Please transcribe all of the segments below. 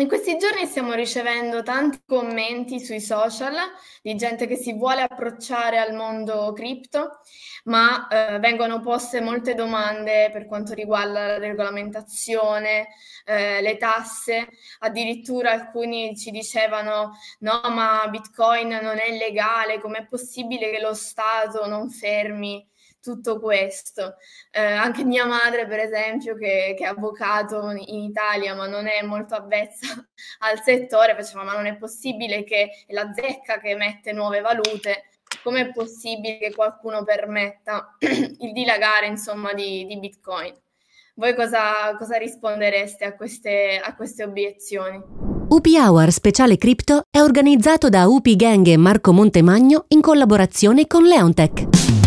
in questi giorni stiamo ricevendo tanti commenti sui social di gente che si vuole approcciare al mondo cripto, ma eh, vengono poste molte domande per quanto riguarda la regolamentazione, eh, le tasse, addirittura alcuni ci dicevano no, ma Bitcoin non è legale, com'è possibile che lo Stato non fermi tutto questo. Eh, anche mia madre, per esempio, che, che, è avvocato in Italia, ma non è molto avvezza al settore, faceva: Ma non è possibile che è la zecca che emette nuove valute. Com'è possibile che qualcuno permetta il dilagare, insomma, di, di Bitcoin? Voi cosa, cosa rispondereste a queste, a queste obiezioni? UP Hour Speciale Crypto è organizzato da UP Gang e Marco Montemagno in collaborazione con Leontech.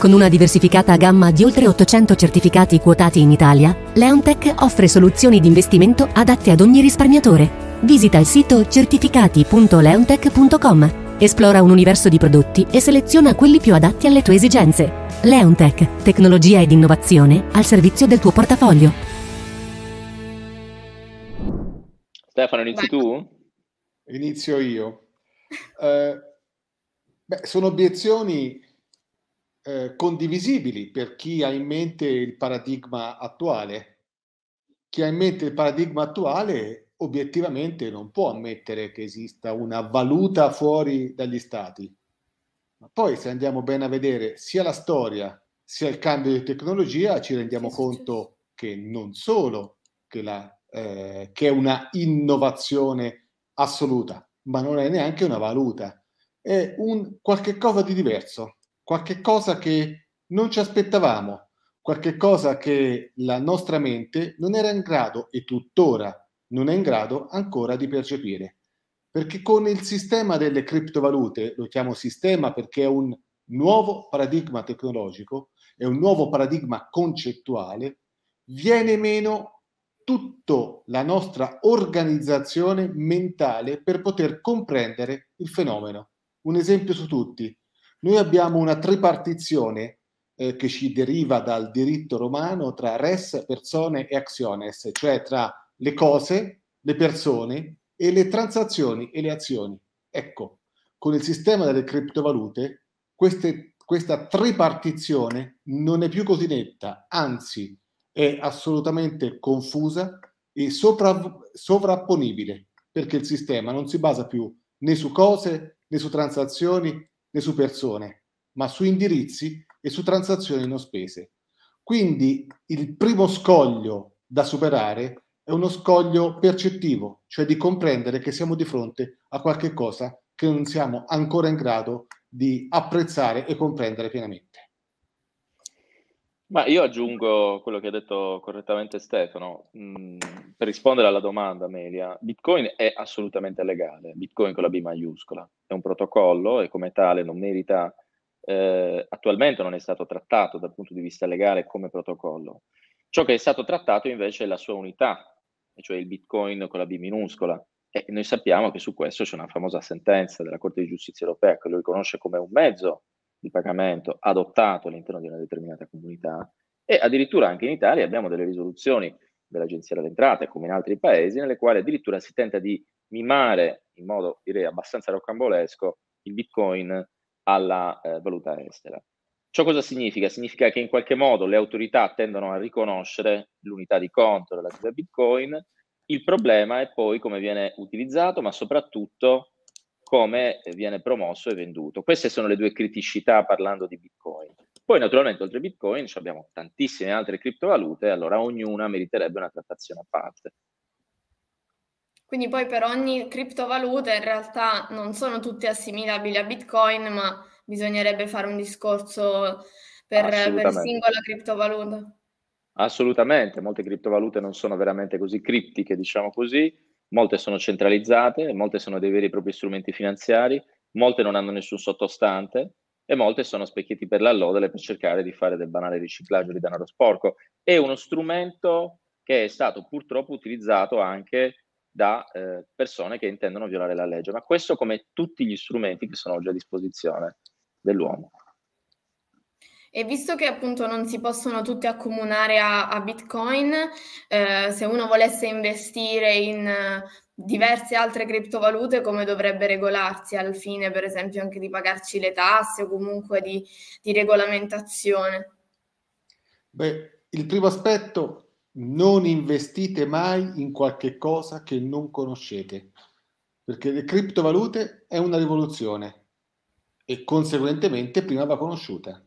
Con una diversificata gamma di oltre 800 certificati quotati in Italia, Leontech offre soluzioni di investimento adatte ad ogni risparmiatore. Visita il sito certificati.leontech.com, esplora un universo di prodotti e seleziona quelli più adatti alle tue esigenze. Leontech, tecnologia ed innovazione al servizio del tuo portafoglio. Stefano, inizi tu? Inizio io. Uh, beh, sono obiezioni eh, condivisibili per chi ha in mente il paradigma attuale. Chi ha in mente il paradigma attuale obiettivamente non può ammettere che esista una valuta fuori dagli stati. Ma poi se andiamo bene a vedere sia la storia sia il cambio di tecnologia, ci rendiamo sì, conto che non solo che, la, eh, che è una innovazione assoluta, ma non è neanche una valuta, è un qualche cosa di diverso qualche cosa che non ci aspettavamo, qualche cosa che la nostra mente non era in grado e tuttora non è in grado ancora di percepire. Perché con il sistema delle criptovalute, lo chiamo sistema perché è un nuovo paradigma tecnologico, è un nuovo paradigma concettuale, viene meno tutta la nostra organizzazione mentale per poter comprendere il fenomeno. Un esempio su tutti, noi abbiamo una tripartizione eh, che ci deriva dal diritto romano tra res, persone e acciones, cioè tra le cose, le persone e le transazioni e le azioni. Ecco, con il sistema delle criptovalute queste, questa tripartizione non è più così netta, anzi è assolutamente confusa e sopra, sovrapponibile, perché il sistema non si basa più né su cose né su transazioni né su persone, ma su indirizzi e su transazioni non spese. Quindi il primo scoglio da superare è uno scoglio percettivo, cioè di comprendere che siamo di fronte a qualche cosa che non siamo ancora in grado di apprezzare e comprendere pienamente. Ma io aggiungo quello che ha detto correttamente Stefano. Mm, per rispondere alla domanda, Amelia, Bitcoin è assolutamente legale, Bitcoin con la B maiuscola, è un protocollo e come tale non merita, eh, attualmente non è stato trattato dal punto di vista legale come protocollo. Ciò che è stato trattato invece è la sua unità, cioè il Bitcoin con la B minuscola. E noi sappiamo che su questo c'è una famosa sentenza della Corte di Giustizia europea che lo riconosce come un mezzo di pagamento adottato all'interno di una determinata comunità e addirittura anche in Italia abbiamo delle risoluzioni dell'Agenzia delle Entrate, come in altri paesi, nelle quali addirittura si tenta di mimare in modo direi abbastanza rocambolesco il Bitcoin alla eh, valuta estera. Ciò cosa significa? Significa che in qualche modo le autorità tendono a riconoscere l'unità di conto relativa a Bitcoin, il problema è poi come viene utilizzato, ma soprattutto come viene promosso e venduto. Queste sono le due criticità parlando di Bitcoin. Poi naturalmente oltre a Bitcoin abbiamo tantissime altre criptovalute, allora ognuna meriterebbe una trattazione a parte. Quindi poi per ogni criptovaluta in realtà non sono tutte assimilabili a Bitcoin, ma bisognerebbe fare un discorso per, per singola criptovaluta. Assolutamente, molte criptovalute non sono veramente così criptiche, diciamo così, molte sono centralizzate, molte sono dei veri e propri strumenti finanziari, molte non hanno nessun sottostante e molte sono specchietti per l'allodole per cercare di fare del banale riciclaggio di denaro sporco. È uno strumento che è stato purtroppo utilizzato anche da eh, persone che intendono violare la legge, ma questo come tutti gli strumenti che sono oggi a disposizione dell'uomo. E visto che appunto non si possono tutti accomunare a, a Bitcoin, eh, se uno volesse investire in diverse altre criptovalute come dovrebbe regolarsi al fine, per esempio, anche di pagarci le tasse o comunque di, di regolamentazione? Beh, il primo aspetto, non investite mai in qualche cosa che non conoscete, perché le criptovalute è una rivoluzione e conseguentemente prima va conosciuta.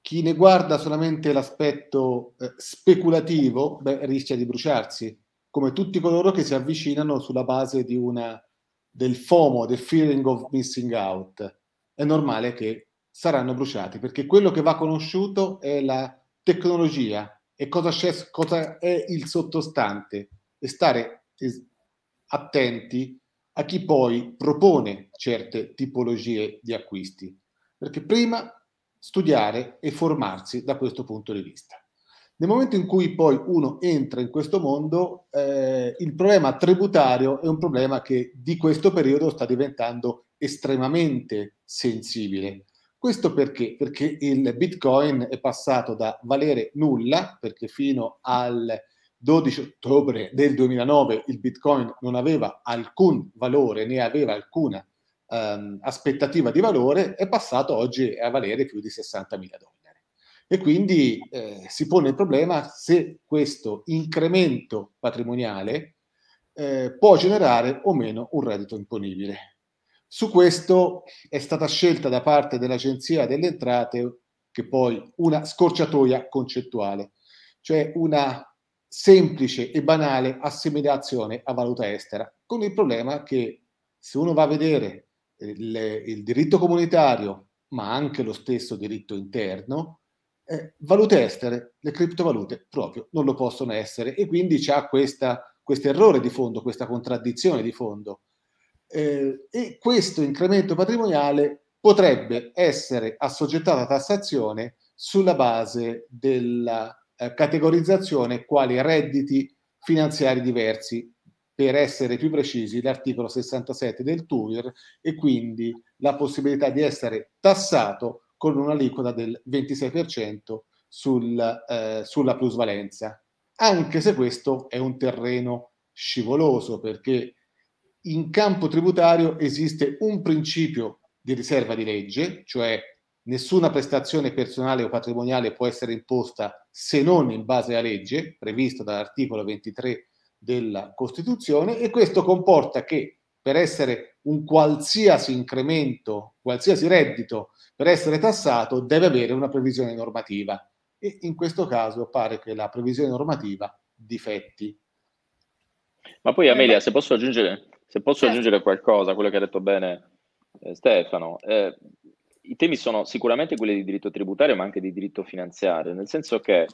Chi ne guarda solamente l'aspetto eh, speculativo, beh, rischia di bruciarsi, come tutti coloro che si avvicinano sulla base di una, del FOMO, del feeling of missing out. È normale che saranno bruciati, perché quello che va conosciuto è la tecnologia e cosa, c'è, cosa è il sottostante e stare attenti a chi poi propone certe tipologie di acquisti, perché prima studiare e formarsi da questo punto di vista. Nel momento in cui poi uno entra in questo mondo, eh, il problema tributario è un problema che di questo periodo sta diventando estremamente sensibile. Questo perché? Perché il Bitcoin è passato da valere nulla, perché fino al 12 ottobre del 2009 il Bitcoin non aveva alcun valore né aveva alcuna um, aspettativa di valore, è passato oggi a valere più di 60 mila dollari. E quindi eh, si pone il problema se questo incremento patrimoniale eh, può generare o meno un reddito imponibile. Su questo è stata scelta da parte dell'Agenzia delle Entrate che poi una scorciatoia concettuale, cioè una semplice e banale assimilazione a valuta estera, con il problema che se uno va a vedere il, il diritto comunitario, ma anche lo stesso diritto interno, eh, valute estere, le criptovalute proprio non lo possono essere e quindi c'è questo errore di fondo, questa contraddizione di fondo. Eh, e questo incremento patrimoniale potrebbe essere assoggettato a tassazione sulla base della eh, categorizzazione quali redditi finanziari diversi, per essere più precisi l'articolo 67 del TUIR e quindi la possibilità di essere tassato con un'aliquota del 26% sul, eh, sulla plusvalenza, anche se questo è un terreno scivoloso perché in campo tributario esiste un principio di riserva di legge, cioè nessuna prestazione personale o patrimoniale può essere imposta se non in base alla legge, previsto dall'articolo 23 della Costituzione, e questo comporta che per essere un qualsiasi incremento, qualsiasi reddito, per essere tassato, deve avere una previsione normativa. E in questo caso pare che la previsione normativa difetti. Ma poi Amelia, se posso aggiungere, se posso certo. aggiungere qualcosa a quello che ha detto bene eh, Stefano, eh, i temi sono sicuramente quelli di diritto tributario, ma anche di diritto finanziario, nel senso che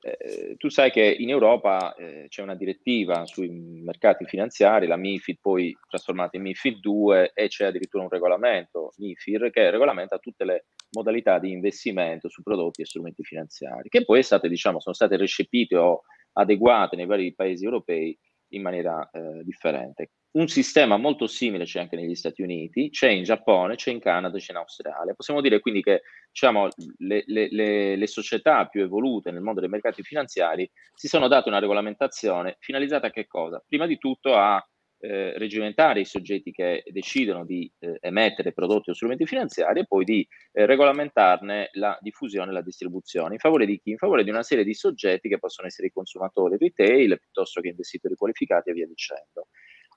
eh, tu sai che in Europa eh, c'è una direttiva sui mercati finanziari, la MIFID, poi trasformata in MIFID 2 e c'è addirittura un regolamento MIFIR che regolamenta tutte le modalità di investimento su prodotti e strumenti finanziari, che poi state, diciamo, sono state recepite o adeguate nei vari paesi europei in maniera eh, differente. Un sistema molto simile c'è anche negli Stati Uniti, c'è in Giappone, c'è in Canada, c'è in Australia. Possiamo dire quindi che diciamo, le, le, le, le, società più evolute nel mondo dei mercati finanziari si sono date una regolamentazione finalizzata a che cosa? Prima di tutto a eh, regimentare i soggetti che decidono di eh, emettere prodotti o strumenti finanziari e poi di eh, regolamentarne la diffusione e la distribuzione. In favore di chi? In favore di una serie di soggetti che possono essere i consumatori retail piuttosto che investitori qualificati e via dicendo.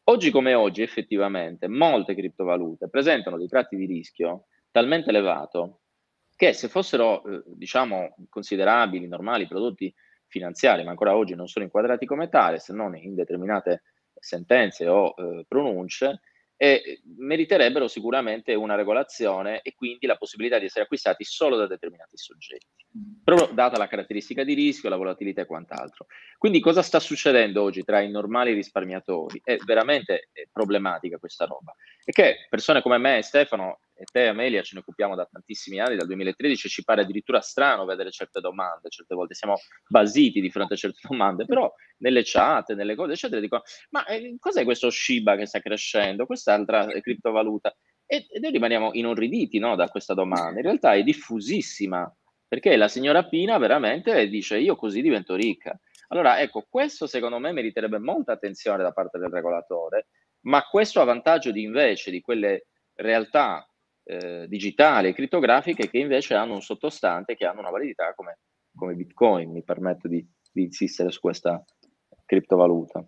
Oggi come oggi effettivamente molte criptovalute presentano dei tratti di rischio talmente elevato che se fossero eh, diciamo considerabili, normali prodotti finanziari, ma ancora oggi non sono inquadrati come tale, se non in determinate sentenze o eh, pronunce, e meriterebbero sicuramente una regolazione e quindi la possibilità di essere acquistati solo da determinati soggetti, proprio data la caratteristica di rischio, la volatilità e quant'altro. Quindi cosa sta succedendo oggi tra i normali risparmiatori? È veramente problematica questa roba. E che persone come me e Stefano e te Amelia ce ne occupiamo da tantissimi anni, dal 2013, ci pare addirittura strano vedere certe domande, certe volte siamo basiti di fronte a certe domande, però nelle chat, nelle cose, eccetera, dicono, ma eh, cos'è questo Shiba che sta crescendo, quest'altra criptovaluta? E, e noi rimaniamo inorriditi no, da questa domanda, in realtà è diffusissima, perché la signora Pina veramente dice io così divento ricca. Allora, ecco, questo secondo me meriterebbe molta attenzione da parte del regolatore, ma questo a vantaggio di invece di quelle realtà eh, digitali e criptografiche che invece hanno un sottostante che hanno una validità come, come Bitcoin. Mi permetto di, di insistere su questa criptovaluta.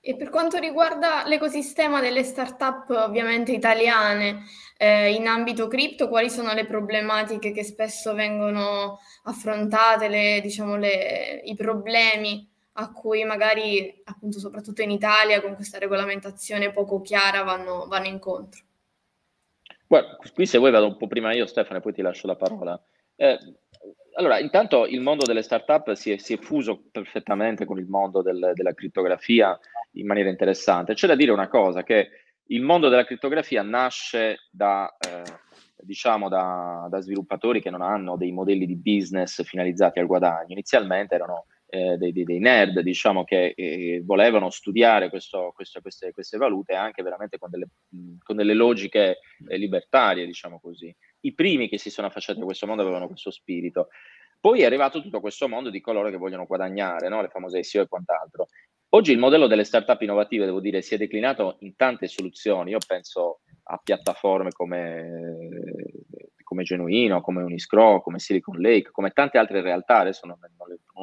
E per quanto riguarda l'ecosistema delle start-up ovviamente italiane, eh, in ambito cripto, quali sono le problematiche che spesso vengono affrontate, le, diciamo, le, i problemi a cui magari, appunto, soprattutto in Italia, con questa regolamentazione poco chiara, vanno, vanno incontro? Guarda, qui se vuoi vado un po' prima io Stefano e poi ti lascio la parola. Eh, allora, intanto il mondo delle start-up si è, si è fuso perfettamente con il mondo del, della crittografia in maniera interessante. C'è da dire una cosa, che il mondo della crittografia nasce da, eh, diciamo da, da, sviluppatori che non hanno dei modelli di business finalizzati al guadagno. Inizialmente erano eh, dei, dei, nerd, diciamo, che eh, volevano studiare questo, questo, queste, queste, valute anche veramente con delle, con delle logiche eh, libertarie, diciamo così. I primi che si sono affacciati a questo mondo avevano questo spirito. Poi è arrivato tutto questo mondo di coloro che vogliono guadagnare, no? le famose SEO e quant'altro. Oggi il modello delle startup innovative, devo dire, si è declinato in tante soluzioni. Io penso a piattaforme come, come Genuino, come Uniscro, come Silicon Lake, come tante altre realtà, adesso non,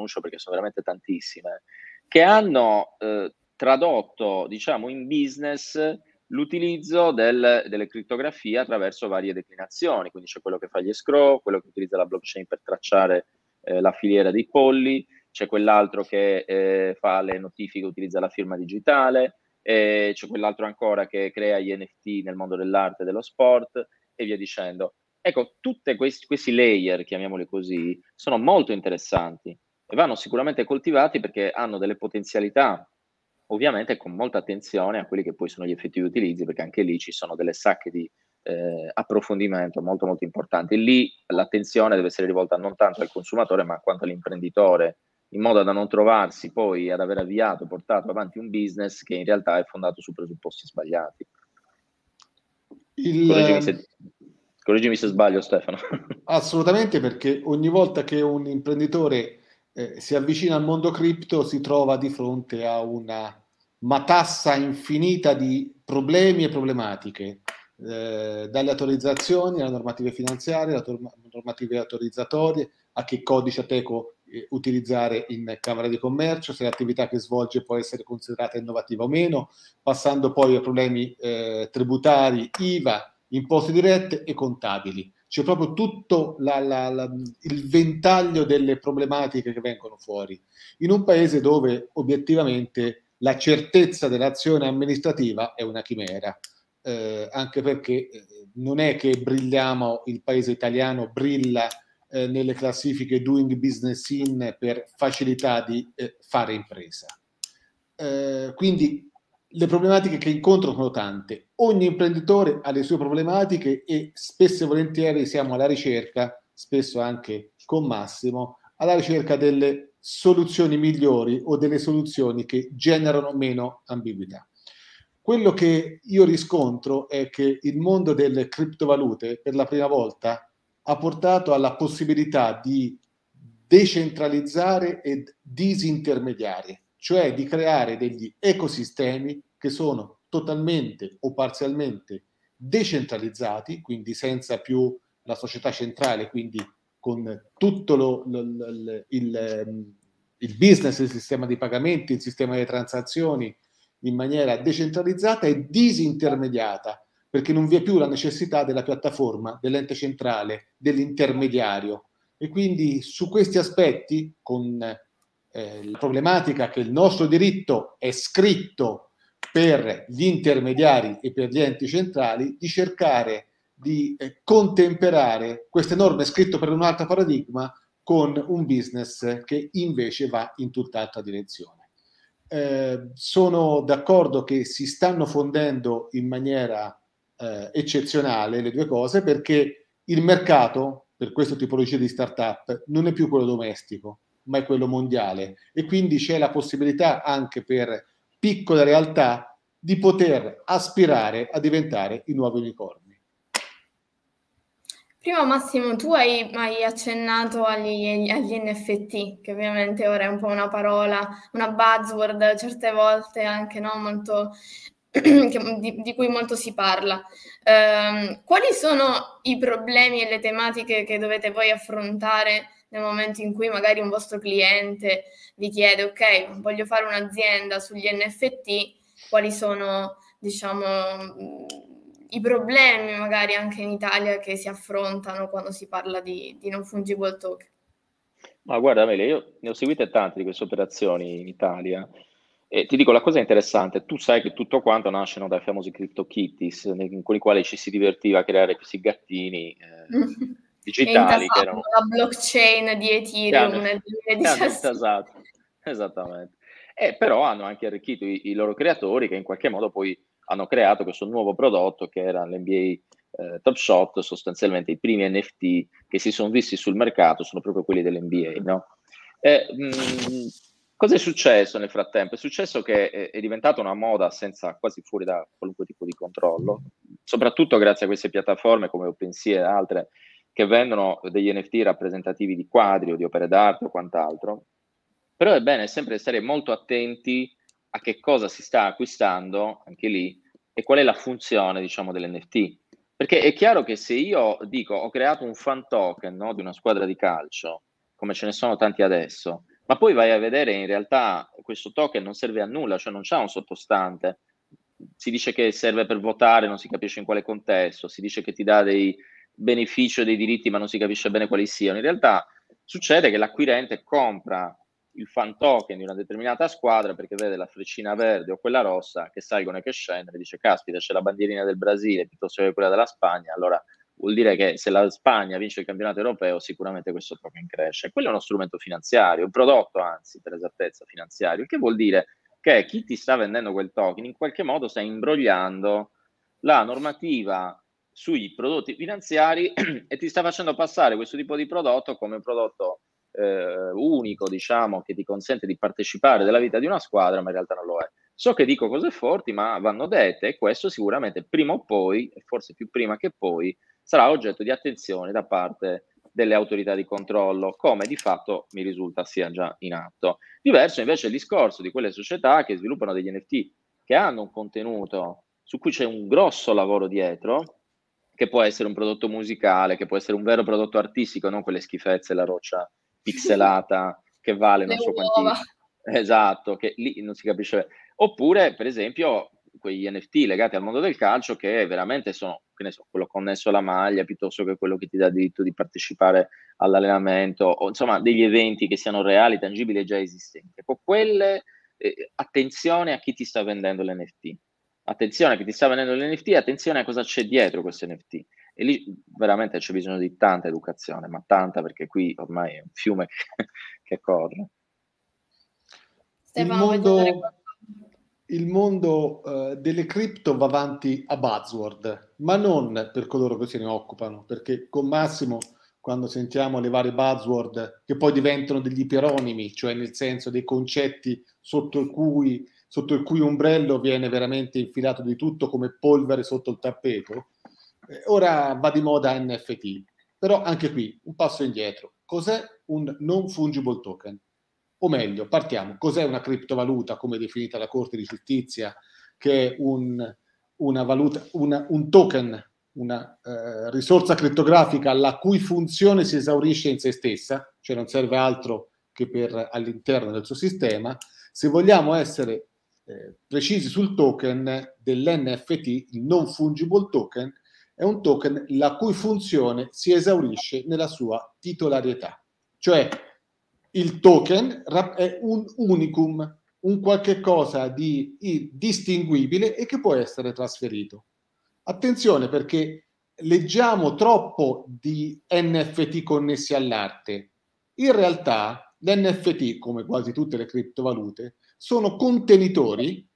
pronuncio perché sono veramente tantissime, che hanno eh, tradotto, diciamo, in business l'utilizzo del, delle criptografie attraverso varie declinazioni. Quindi c'è quello che fa gli escrow, quello che utilizza la blockchain per tracciare eh, la filiera dei polli, c'è quell'altro che eh, fa le notifiche, utilizza la firma digitale, eh, c'è quell'altro ancora che crea gli NFT nel mondo dell'arte e dello sport e via dicendo. Ecco, tutti questi, questi layer, chiamiamoli così, sono molto interessanti e vanno sicuramente coltivati perché hanno delle potenzialità, ovviamente con molta attenzione a quelli che poi sono gli effettivi utilizzi, perché anche lì ci sono delle sacche di eh, approfondimento molto molto importanti. Lì l'attenzione deve essere rivolta non tanto al consumatore, ma quanto all'imprenditore in modo da non trovarsi poi ad aver avviato, portato avanti un business che in realtà è fondato su presupposti sbagliati. Il, correggimi, se, correggimi, se, sbaglio Stefano. Assolutamente perché ogni volta che un imprenditore eh, si avvicina al mondo cripto si trova di fronte a una matassa infinita di problemi e problematiche, eh, dalle autorizzazioni alle normative finanziarie, alle normative autorizzatorie, a che codice ateco eh, utilizzare in Camera di Commercio, se l'attività che svolge può essere considerata innovativa o meno, passando poi a problemi eh, tributari, IVA, imposte dirette e contabili. C'è proprio tutto la, la, la, il ventaglio delle problematiche che vengono fuori. In un paese dove obiettivamente la certezza dell'azione amministrativa è una chimera, eh, anche perché eh, non è che brilliamo, il paese italiano brilla eh, nelle classifiche Doing Business In per facilità di eh, fare impresa. Eh, quindi le problematiche che incontro sono tante. Ogni imprenditore ha le sue problematiche e spesso e volentieri siamo alla ricerca, spesso anche con Massimo, alla ricerca delle soluzioni migliori o delle soluzioni che generano meno ambiguità. Quello che io riscontro è che il mondo delle criptovalute per la prima volta ha portato alla possibilità di decentralizzare e disintermediare, cioè di creare degli ecosistemi che sono totalmente o parzialmente decentralizzati, quindi senza più la società centrale, quindi con tutto lo, lo, lo, il, il business, il sistema di pagamenti, il sistema di transazioni in maniera decentralizzata e disintermediata, perché non vi è più la necessità della piattaforma, dell'ente centrale, dell'intermediario. E quindi su questi aspetti, con eh, la problematica che il nostro diritto è scritto per gli intermediari e per gli enti centrali, di cercare di eh, contemperare queste norme scritte per un altro paradigma con un business che invece va in tutt'altra direzione. Eh, sono d'accordo che si stanno fondendo in maniera eh, eccezionale le due cose perché il mercato per questa tipologia di startup non è più quello domestico, ma è quello mondiale e quindi c'è la possibilità anche per piccole realtà di poter aspirare a diventare i nuovi unicorni. Prima Massimo, tu hai, hai accennato agli, agli, NFT, che ovviamente ora è un po' una parola, una buzzword, certe volte anche no, molto, di, di, cui molto si parla. Um, quali sono i problemi e le tematiche che dovete voi affrontare nel momento in cui magari un vostro cliente vi chiede, ok, voglio fare un'azienda sugli NFT, quali sono, diciamo, i problemi magari anche in Italia che si affrontano quando si parla di, di non fungible token? Ma guarda, Amelia, io ne ho seguite tante di queste operazioni in Italia e ti dico la cosa interessante, tu sai che tutto quanto nasce no, dai famosi CryptoKitties con i quali ci si divertiva a creare questi gattini eh, digitali. che erano la blockchain di Ethereum nel 2017. Esatto, esattamente. E però hanno anche arricchito i, i loro creatori che in qualche modo poi hanno creato questo nuovo prodotto che era l'NBA eh, Top Shot, sostanzialmente i primi NFT che si sono visti sul mercato sono proprio quelli dell'NBA. No? Eh, mh, cosa è successo nel frattempo? È successo che è, è diventata una moda senza quasi fuori da qualunque tipo di controllo, soprattutto grazie a queste piattaforme come OpenSea e altre che vendono degli NFT rappresentativi di quadri o di opere d'arte o quant'altro. Però è bene sempre stare molto attenti a che cosa si sta acquistando anche lì e qual è la funzione, diciamo, dell'NFT. Perché è chiaro che se io dico ho creato un fan token no, di una squadra di calcio, come ce ne sono tanti adesso, ma poi vai a vedere in realtà questo token non serve a nulla, cioè non c'è un sottostante. Si dice che serve per votare, non si capisce in quale contesto, si dice che ti dà dei benefici o dei diritti, ma non si capisce bene quali siano. In realtà succede che l'acquirente compra il fan token di una determinata squadra perché vede la freccina verde o quella rossa che salgono e che scendono e dice caspita c'è la bandierina del Brasile piuttosto che quella della Spagna, allora vuol dire che se la Spagna vince il campionato europeo sicuramente questo token cresce. Quello è uno strumento finanziario, un prodotto anzi per esattezza finanziario, che vuol dire che chi ti sta vendendo quel token in qualche modo sta imbrogliando la normativa sui prodotti finanziari e ti sta facendo passare questo tipo di prodotto come prodotto eh, unico, diciamo, che ti consente di partecipare della vita di una squadra, ma in realtà non lo è. So che dico cose forti, ma vanno dette e questo sicuramente prima o poi, forse più prima che poi, sarà oggetto di attenzione da parte delle autorità di controllo, come di fatto mi risulta sia già in atto. Diverso invece il discorso di quelle società che sviluppano degli NFT che hanno un contenuto su cui c'è un grosso lavoro dietro, che può essere un prodotto musicale, che può essere un vero prodotto artistico, non quelle schifezze, la roccia pixelata che vale non so quanti... Esatto, che lì non si capisce. Oppure, per esempio, quegli NFT legati al mondo del calcio che veramente sono, che ne so, quello connesso alla maglia piuttosto che quello che ti dà diritto di partecipare all'allenamento, o insomma degli eventi che siano reali, tangibili e già esistenti. Ecco, quelle, eh, attenzione a chi ti sta vendendo l'NFT. Attenzione a chi ti sta vendendo l'NFT, attenzione a cosa c'è dietro questo NFT. E lì veramente c'è bisogno di tanta educazione, ma tanta perché qui ormai è un fiume che, che corre. il mondo, il mondo uh, delle cripto va avanti a buzzword, ma non per coloro che se ne occupano, perché con Massimo quando sentiamo le varie buzzword che poi diventano degli iperonimi, cioè nel senso dei concetti sotto cui, sotto il cui ombrello viene veramente infilato di tutto come polvere sotto il tappeto, eh, ora va di moda NFT, però anche qui un passo indietro. Cos'è un non fungible token? O meglio, partiamo, cos'è una criptovaluta come definita la Corte di Giustizia, che è un, una valuta, una, un token, una eh, risorsa criptografica la cui funzione si esaurisce in se stessa, cioè non serve altro che per all'interno del suo sistema. Se vogliamo essere eh, precisi sul token dell'NFT, il non fungible token, è un token la cui funzione si esaurisce nella sua titolarietà. Cioè il token è un unicum, un qualche cosa di distinguibile e che può essere trasferito. Attenzione perché leggiamo troppo di NFT connessi all'arte. In realtà l'NFT, come quasi tutte le criptovalute, sono contenitori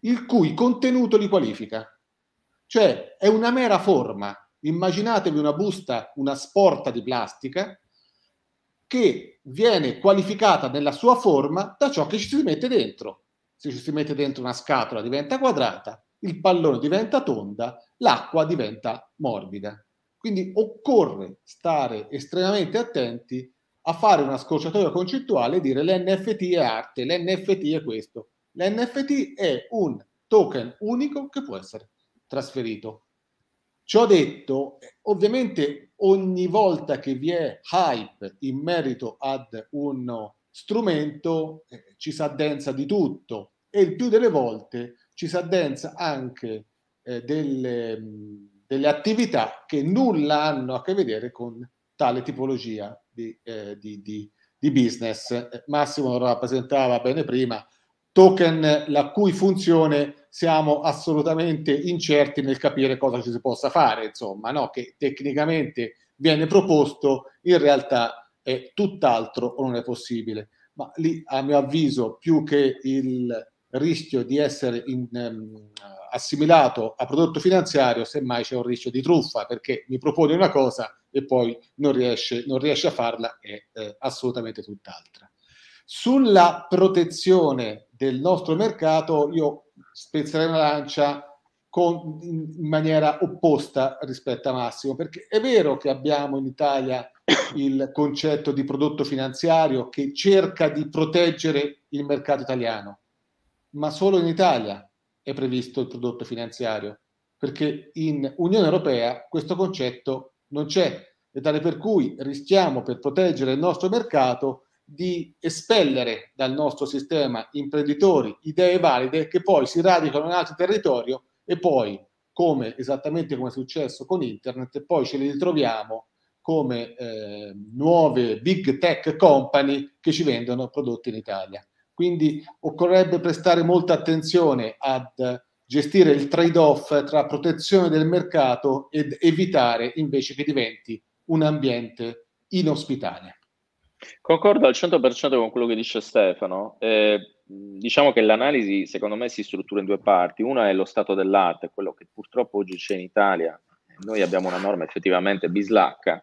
il cui contenuto li qualifica. Cioè è una mera forma. Immaginatevi una busta, una sporta di plastica che viene qualificata nella sua forma da ciò che ci si mette dentro. Se ci si mette dentro una scatola diventa quadrata, il pallone diventa tonda, l'acqua diventa morbida. Quindi occorre stare estremamente attenti a fare una scorciatoia concettuale e dire l'NFT è arte, l'NFT è questo. L'NFT è un token unico che può essere trasferito. Ciò detto, ovviamente ogni volta che vi è hype in merito ad uno strumento eh, ci si addensa di tutto e il più delle volte ci si addensa anche eh, delle, delle, attività che nulla hanno a che vedere con tale tipologia di, eh, di, di, di business. Massimo lo rappresentava bene prima, token la cui funzione siamo assolutamente incerti nel capire cosa ci si possa fare, insomma, no? che tecnicamente viene proposto, in realtà è tutt'altro o non è possibile. Ma lì, a mio avviso, più che il rischio di essere in, um, assimilato a prodotto finanziario, semmai c'è un rischio di truffa, perché mi propone una cosa e poi non riesce, non riesce a farla, è eh, assolutamente tutt'altra. Sulla protezione del nostro mercato io spezzerei una lancia con, in, in maniera opposta rispetto a Massimo, perché è vero che abbiamo in Italia il concetto di prodotto finanziario che cerca di proteggere il mercato italiano, ma solo in Italia è previsto il prodotto finanziario, perché in Unione Europea questo concetto non c'è, e tale per cui rischiamo per proteggere il nostro mercato di espellere dal nostro sistema imprenditori idee valide che poi si radicano in altro territorio e poi, come esattamente come è successo con internet, poi ce li ritroviamo come eh, nuove big tech company che ci vendono prodotti in Italia. Quindi occorrerebbe prestare molta attenzione ad gestire il trade-off tra protezione del mercato ed evitare invece che diventi un ambiente inospitale. Concordo al 100% con quello che dice Stefano. Eh, diciamo che l'analisi, secondo me, si struttura in due parti. Una è lo stato dell'arte, quello che purtroppo oggi c'è in Italia. Noi abbiamo una norma effettivamente bislacca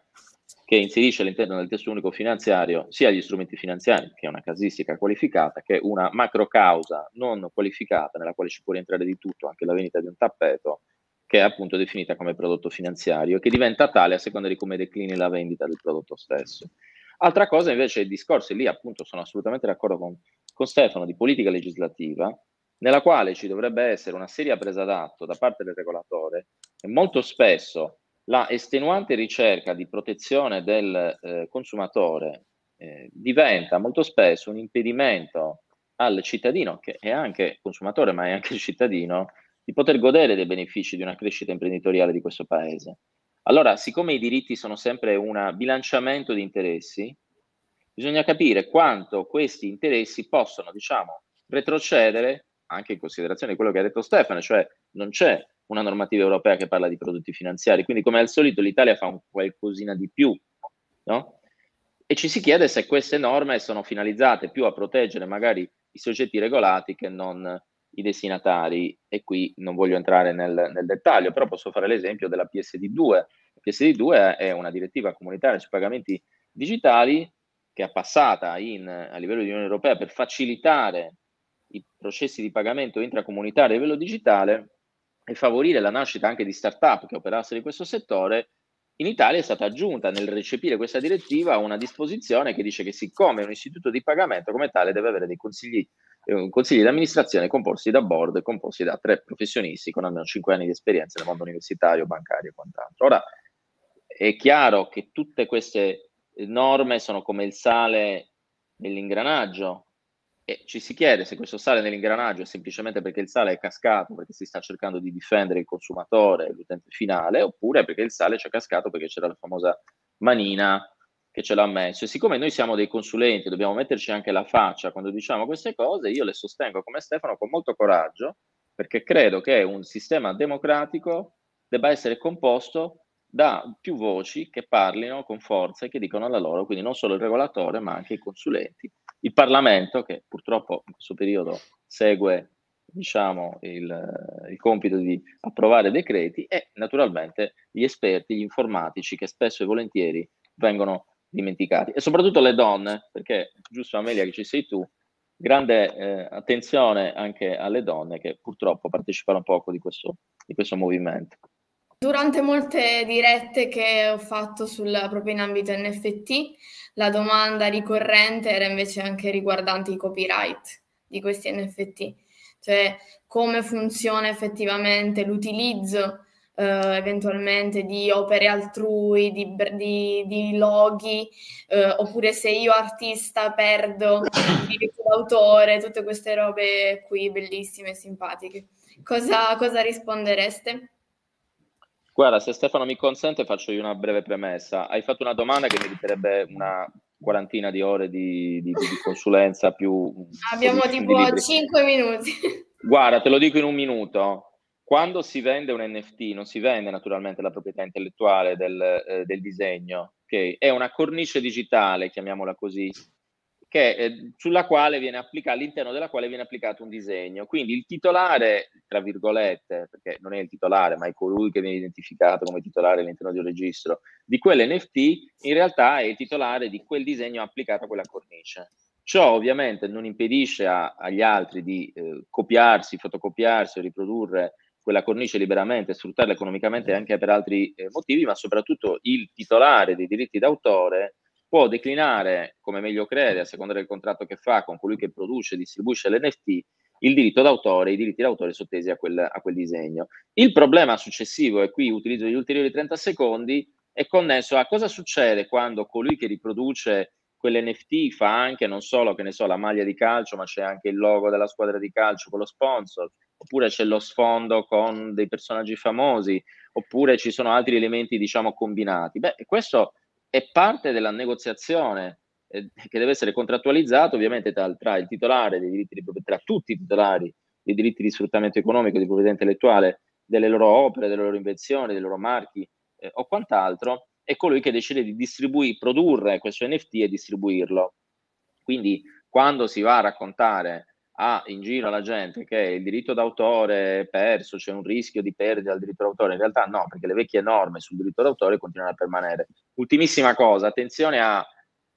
che inserisce all'interno del testo unico finanziario sia gli strumenti finanziari, che è una casistica qualificata, che una macro causa non qualificata, nella quale ci può rientrare di tutto, anche la vendita di un tappeto, che è appunto definita come prodotto finanziario, che diventa tale a seconda di come declini la vendita del prodotto stesso. Altra cosa invece è il discorso, e lì appunto sono assolutamente d'accordo con, con Stefano, di politica legislativa, nella quale ci dovrebbe essere una seria presa d'atto da parte del regolatore e molto spesso la estenuante ricerca di protezione del eh, consumatore eh, diventa molto spesso un impedimento al cittadino, che è anche consumatore ma è anche cittadino, di poter godere dei benefici di una crescita imprenditoriale di questo paese. Allora, siccome i diritti sono sempre un bilanciamento di interessi, bisogna capire quanto questi interessi possono, diciamo, retrocedere anche in considerazione di quello che ha detto Stefano, cioè non c'è una normativa europea che parla di prodotti finanziari, quindi come al solito l'Italia fa un qualcosina di più, no? E ci si chiede se queste norme sono finalizzate più a proteggere magari i soggetti regolati che non i destinatari e qui non voglio entrare nel, nel dettaglio, però posso fare l'esempio della PSD2. La PSD2 è una direttiva comunitaria sui pagamenti digitali che è passata in, a livello di Unione Europea per facilitare i processi di pagamento intracomunitario a livello digitale e favorire la nascita anche di start-up che operassero in questo settore, in Italia è stata aggiunta nel recepire questa direttiva una disposizione che dice che siccome un istituto di pagamento come tale deve avere dei consigli un consiglio di amministrazione composti da board composti da tre professionisti con almeno cinque anni di esperienza nel mondo universitario, bancario e quant'altro. Ora è chiaro che tutte queste norme sono come il sale nell'ingranaggio e ci si chiede se questo sale nell'ingranaggio è semplicemente perché il sale è cascato perché si sta cercando di difendere il consumatore, l'utente finale, oppure perché il sale c'è cascato perché c'era la famosa manina che ce l'ha messo. E siccome noi siamo dei consulenti, dobbiamo metterci anche la faccia quando diciamo queste cose, io le sostengo come Stefano con molto coraggio, perché credo che un sistema democratico debba essere composto da più voci che parlino con forza e che dicano la loro, quindi non solo il regolatore, ma anche i consulenti. Il Parlamento, che purtroppo in questo periodo segue diciamo, il, il, compito di approvare decreti, e naturalmente gli esperti, gli informatici, che spesso e volentieri vengono dimenticati e soprattutto le donne, perché giusto Amelia che ci sei tu, grande eh, attenzione anche alle donne che purtroppo partecipano poco di questo, di questo movimento. Durante molte dirette che ho fatto sul, proprio in ambito NFT, la domanda ricorrente era invece anche riguardante i copyright di questi NFT, cioè come funziona effettivamente l'utilizzo eh, eventualmente di opere altrui, di, di, di loghi, eh, oppure se io artista perdo il diritto d'autore, tutte queste robe qui bellissime e simpatiche. Cosa, cosa rispondereste? Guarda, se Stefano mi consente, faccio io una breve premessa. Hai fatto una domanda che meriterebbe una quarantina di ore di, di, di consulenza più... Abbiamo tipo 5 minuti. Guarda, te lo dico in un minuto. Quando si vende un NFT, non si vende naturalmente la proprietà intellettuale del, eh, del disegno, okay? è una cornice digitale, chiamiamola così, che, eh, sulla quale viene applicato, all'interno della quale viene applicato un disegno. Quindi il titolare, tra virgolette, perché non è il titolare, ma è colui che viene identificato come titolare all'interno di un registro, di quell'NFT, in realtà è il titolare di quel disegno applicato a quella cornice. Ciò ovviamente non impedisce a, agli altri di eh, copiarsi, fotocopiarsi o riprodurre quella cornice liberamente sfruttarla economicamente anche per altri eh, motivi, ma soprattutto il titolare dei diritti d'autore può declinare come meglio crede, a seconda del contratto che fa con colui che produce e distribuisce l'NFT, il diritto d'autore, i diritti d'autore sottesi a quel, a quel disegno. Il problema successivo, e qui utilizzo gli ulteriori 30 secondi, è connesso a cosa succede quando colui che riproduce quell'NFT fa anche non solo che ne so la maglia di calcio, ma c'è anche il logo della squadra di calcio con lo sponsor, oppure c'è lo sfondo con dei personaggi famosi, oppure ci sono altri elementi, diciamo, combinati. Beh, questo è parte della negoziazione eh, che deve essere contrattualizzato ovviamente tra, tra, il titolare dei diritti di proprietà, tra tutti i titolari dei diritti di sfruttamento economico di proprietà intellettuale delle loro opere, delle loro invenzioni, dei loro marchi eh, o quant'altro, è colui che decide di distribuire, produrre questo NFT e distribuirlo. Quindi quando si va a raccontare ha in giro la gente che il diritto d'autore è perso, c'è un rischio di perdita del diritto d'autore, in realtà no, perché le vecchie norme sul diritto d'autore continuano a permanere. Ultimissima cosa, attenzione a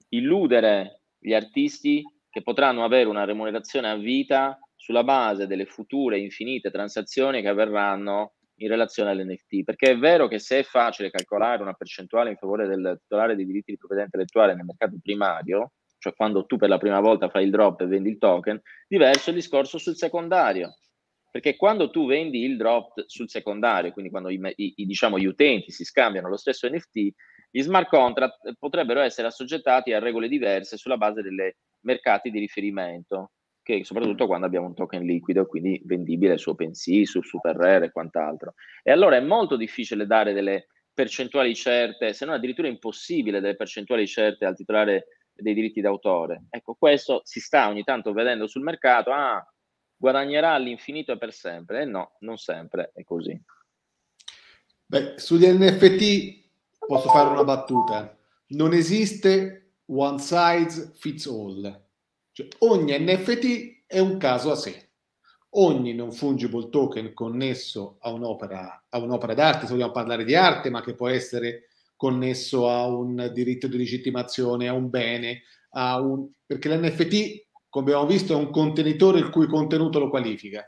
illudere gli artisti che potranno avere una remunerazione a vita sulla base delle future infinite transazioni che avverranno in relazione all'NFT, perché è vero che se è facile calcolare una percentuale in favore del titolare dei diritti di proprietà intellettuale nel mercato primario, cioè quando tu per la prima volta fai il drop e vendi il token, diverso il discorso sul secondario. Perché quando tu vendi il drop sul secondario, quindi quando i, i, diciamo, gli utenti si scambiano lo stesso NFT, gli smart contract potrebbero essere assoggettati a regole diverse sulla base dei mercati di riferimento, che soprattutto quando abbiamo un token liquido, quindi vendibile su OpenSea, su SuperRare e quant'altro. E allora è molto difficile dare delle percentuali certe, se non addirittura impossibile delle percentuali certe al titolare dei diritti d'autore. Ecco, questo si sta ogni tanto vedendo sul mercato, ah, guadagnerà all'infinito e per sempre. E eh no, non sempre è così. Beh, sugli NFT posso fare una battuta. Non esiste one size fits all. Cioè, ogni NFT è un caso a sé. Ogni non fungible token connesso a un'opera, a un'opera d'arte, se vogliamo parlare di arte, ma che può essere connesso a un diritto di legittimazione, a un bene, a un... perché l'NFT, come abbiamo visto, è un contenitore il cui contenuto lo qualifica.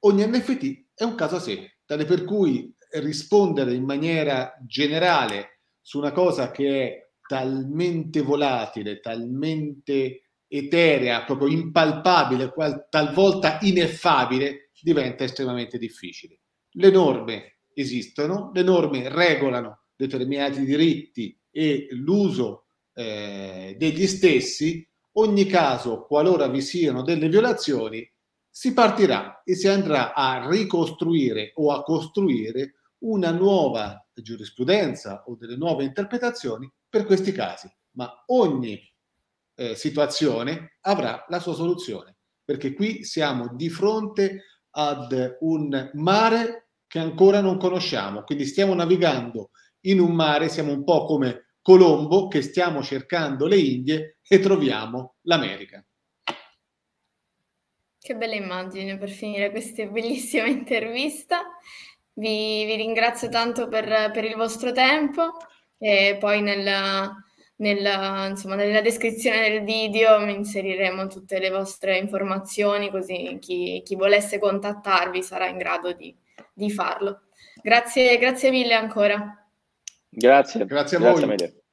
Ogni NFT è un caso a sé, tale per cui rispondere in maniera generale su una cosa che è talmente volatile, talmente eterea, proprio impalpabile, talvolta ineffabile, diventa estremamente difficile. Le norme esistono, le norme regolano determinati diritti e l'uso eh, degli stessi, ogni caso, qualora vi siano delle violazioni, si partirà e si andrà a ricostruire o a costruire una nuova giurisprudenza o delle nuove interpretazioni per questi casi. Ma ogni eh, situazione avrà la sua soluzione, perché qui siamo di fronte ad un mare che ancora non conosciamo, quindi stiamo navigando in un mare siamo un po' come Colombo che stiamo cercando le Indie e troviamo l'America. Che bella immagine per finire questa bellissima intervista. Vi, vi ringrazio tanto per, per, il vostro tempo e poi nella, nella, insomma, nella, descrizione del video inseriremo tutte le vostre informazioni così chi, chi volesse contattarvi sarà in grado di, di farlo. Grazie, grazie mille ancora. Grazie. Grazie a voi. Grazie